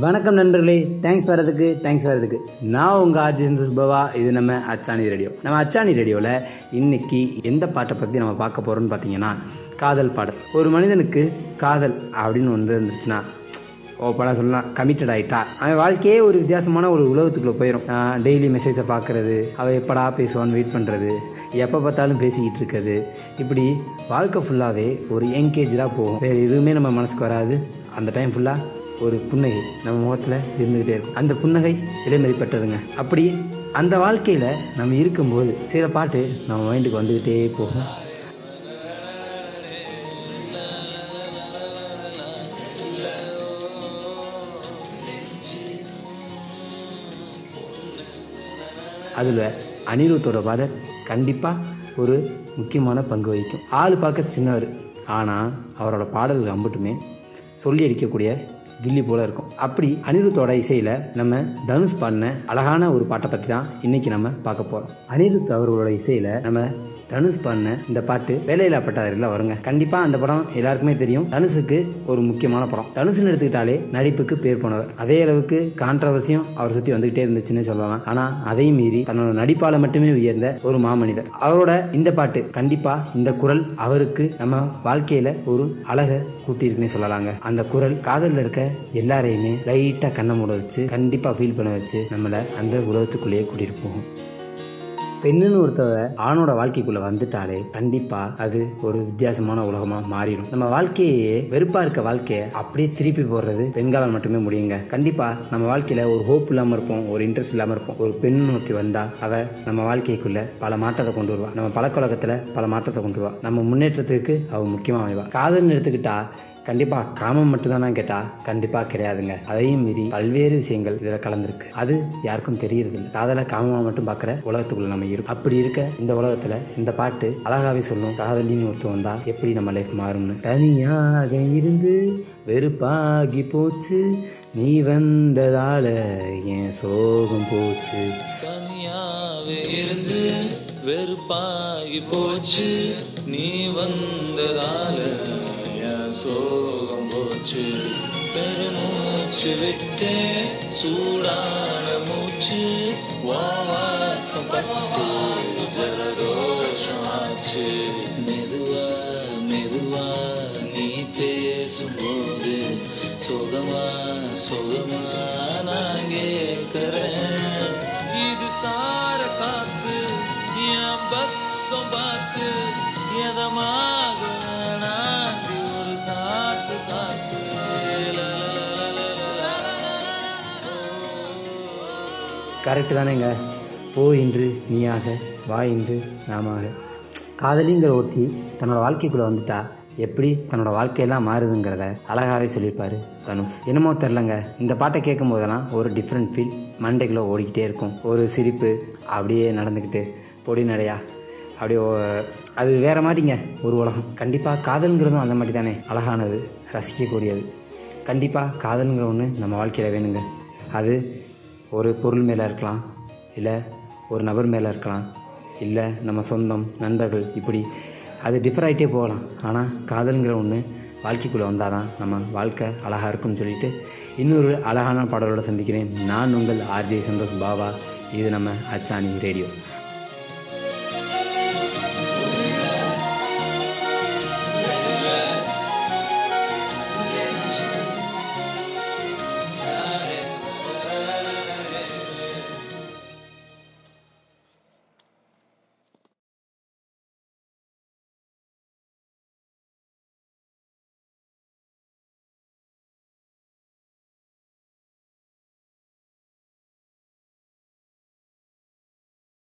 வணக்கம் நண்பர்களே. தேங்க்ஸ் வரதுக்கு தேங்க்ஸ் வரதுக்கு நான் உங்கள் ஆர்ஜி சுபவா. இது நம்ம அச்சாணி ரேடியோ. நம்ம அச்சாணி ரேடியோவில் இன்னைக்கு எந்த பாட்டை பற்றி நம்ம பார்க்க போகிறோம்னு பார்த்தீங்கன்னா காதல் பாடல். ஒரு மனிதனுக்கு காதல் அப்படின்னு வந்து இருந்துச்சுன்னா ஓப்பனாக சொல்லலாம். கமிட்டட் ஆகிட்டா அவன் வாழ்க்கையே ஒரு வித்தியாசமான ஒரு உலகத்துக்குள்ளே போயிடும் டெய்லி மெசேஜை பார்க்குறது அவள் எப்படா பேசுவான்னு வெயிட் பண்ணுறது எப்போ பார்த்தாலும் பேசிக்கிட்டு இருக்கிறது. இப்படி வாழ்க்கை ஃபுல்லாகவே ஒரு என்கேஜாக போகும். வேறு எதுவுமே நம்ம மனசுக்கு வராது. அந்த டைம் ஃபுல்லாக ஒரு புன்னகை நம்ம முகத்தில் இருந்துக்கிட்டே இருக்கும். அந்த புன்னகை விலைமதிப்பட்டதுங்க அப்படி அந்த வாழ்க்கையில் நம்ம இருக்கும்போது சில பாட்டு நம்ம மைண்டுக்கு வந்துக்கிட்டே போகும். அதில் அனிருத்தோட பாடல் கண்டிப்பாக ஒரு முக்கியமான பங்கு வகிக்கும். ஆள் பார்க்க சின்னவர் ஆனால் அவரோட பாடல்கள் அம்பட்டுமே சொல்லி அடிக்கக்கூடிய கில்லி போல இருக்கும். அப்படி அனிருத்தோட இசையில் நம்ம தனுஷ் பாடின அழகான ஒரு பாட்டை பற்றி தான் இன்னைக்கு நம்ம பார்க்க போகிறோம் அனிருத் அவர்களோட இசையில் நம்ம தனுஷ் பாடின இந்த பாட்டு வேலையில்லா பட்டாரில் வருங்க. கண்டிப்பாக அந்த படம் எல்லாருக்குமே தெரியும். தனுஷுக்கு ஒரு முக்கியமான படம். தனுஷுன்னு எடுத்துக்கிட்டாலே நடிப்புக்கு பேர் போனவர். அதே அளவுக்கு கான்ட்ரவர்சியும் அவர் சுற்றி வந்துகிட்டே இருந்துச்சுன்னு சொல்லலாம். ஆனால் அதையும் மீறி தன்னோட நடிப்பால் மட்டுமே உயர்ந்த ஒரு மாமனிதர். அவரோட இந்த பாட்டு கண்டிப்பாக இந்த குரல் அவருக்கு நம்ம வாழ்க்கையில் ஒரு அழகை கூட்டியிருக்குன்னே சொல்லலாங்க. அந்த குரல் காதலில் இருக்க எல்லாரையுமே லைட்டாக கண்ணை மூட வச்சு கண்டிப்பாக ஃபீல் பண்ண வச்சு நம்மளை அந்த உலகத்துக்குள்ளேயே கூட்டிகிட்டு போகும். பெண்ணுன்னு ஒருத்தவ ஆணோட வாழ்க்கைக்குள்ள வந்துட்டாலே கண்டிப்பா அது ஒரு வித்தியாசமான உலகமா மாறிடும். நம்ம வாழ்க்கையே வெறுப்பா இருக்க வாழ்க்கையை அப்படியே திருப்பி போடுறது பெண்களால் மட்டுமே முடியுங்க. கண்டிப்பா நம்ம வாழ்க்கையில ஒரு ஹோப் இல்லாம இருப்போம் ஒரு இன்ட்ரெஸ்ட் இல்லாம இருப்போம். ஒரு பெண் ஒருத்தி வந்தா அவ நம்ம வாழ்க்கைக்குள்ள பல மாற்றத்தை கொண்டு வருவா. நம்ம பழக்கவழக்கத்துல பல மாற்றத்தை கொண்டு வருவா. நம்ம முன்னேற்றத்துக்கு அவ முக்கியமா அமைவா. காதல்னு எடுத்துக்கிட்டா கண்டிப்பாக காமம் மட்டும்தானா கேட்டால் கண்டிப்பாக கிடையாதுங்க. அதையும் மீறி பல்வேறு விஷயங்கள் இதில் கலந்துருக்கு. அது யாருக்கும் தெரியறது இல்லை காதலை காமமாக மட்டும் பார்க்குற உலகத்துக்குள்ள நம்ம இருக்கும். அப்படி இருக்க இந்த உலகத்தில் இந்த பாட்டு அழகாவே சொல்லும் காதலின்னு ஒருத்தர் வந்தா எப்படி நம்ம லைஃப் மாறும்னு? தனியாக இருந்து வெறுப்பாகி போச்சு. நீ வந்ததால என் சோகம் போச்சு. தனியாவே இருந்து வெறுப்பாகி போச்சு. நீ வந்ததால சோகம் போச்சு. பெருமூச்சு விட்டே சூடான மூச்சு. வாசம் பட்டு ஜலதோஷம் ஆச்சு மெதுவா மெதுவா நீ பேசும்போது சுகமா சுகமா நான் கேட்கிறேன். இது சார காத்து என் பக்கம் பார்த்து எதமா கரெக்டு தானேங்க. போ இன்று நீயாக வா இன்று நாமாக. காதலிங்கிற ஒருத்தி தன்னோட வாழ்க்கைக்குள்ளே வந்துட்டா எப்படி தன்னோட வாழ்க்கையெல்லாம் மாறுதுங்கிறத அழகாகவே சொல்லியிருப்பாரு தனுஷ். என்னமோ தெரிலங்க இந்த பாட்டை கேட்கும் போதெல்லாம் ஒரு டிஃப்ரெண்ட் ஃபீல் மண்டைக்குள்ளே ஓடிக்கிட்டே இருக்கும். ஒரு சிரிப்பு அப்படியே நடந்துக்கிட்டு பொடி நடையா. அப்படியே ஓ- அது வேற மாதிரிங்க ஒரு உலகம். கண்டிப்பாக காதலுங்கிறதும் அந்த மாதிரி தானே. அழகானது ரசிக்கக்கூடியது. கண்டிப்பாக காதலுங்கிற ஒன்று நம்ம வாழ்க்கையில் வேணுங்க. அது ஒரு பொருள் மேலே இருக்கலாம் இல்லை ஒரு நபர் மேலே இருக்கலாம் இல்லை நம்ம சொந்தம் நண்பர்கள் இப்படி. அது டிஃபர் ஆகிட்டே போகலாம். ஆனால் காதல்ங்கிற ஒன்று வாழ்க்கைக்குள்ளே வந்தால் தான் நம்ம வாழ்க்கை அழகாக இருக்கும்னு சொல்லிட்டு இன்னொரு அழகான பாடலோடு சந்திக்கிறேன். நான் உங்கள் ஆர்ஜே சந்தோஷ் பாபா. இது நம்ம அச்சானி ரேடியோ.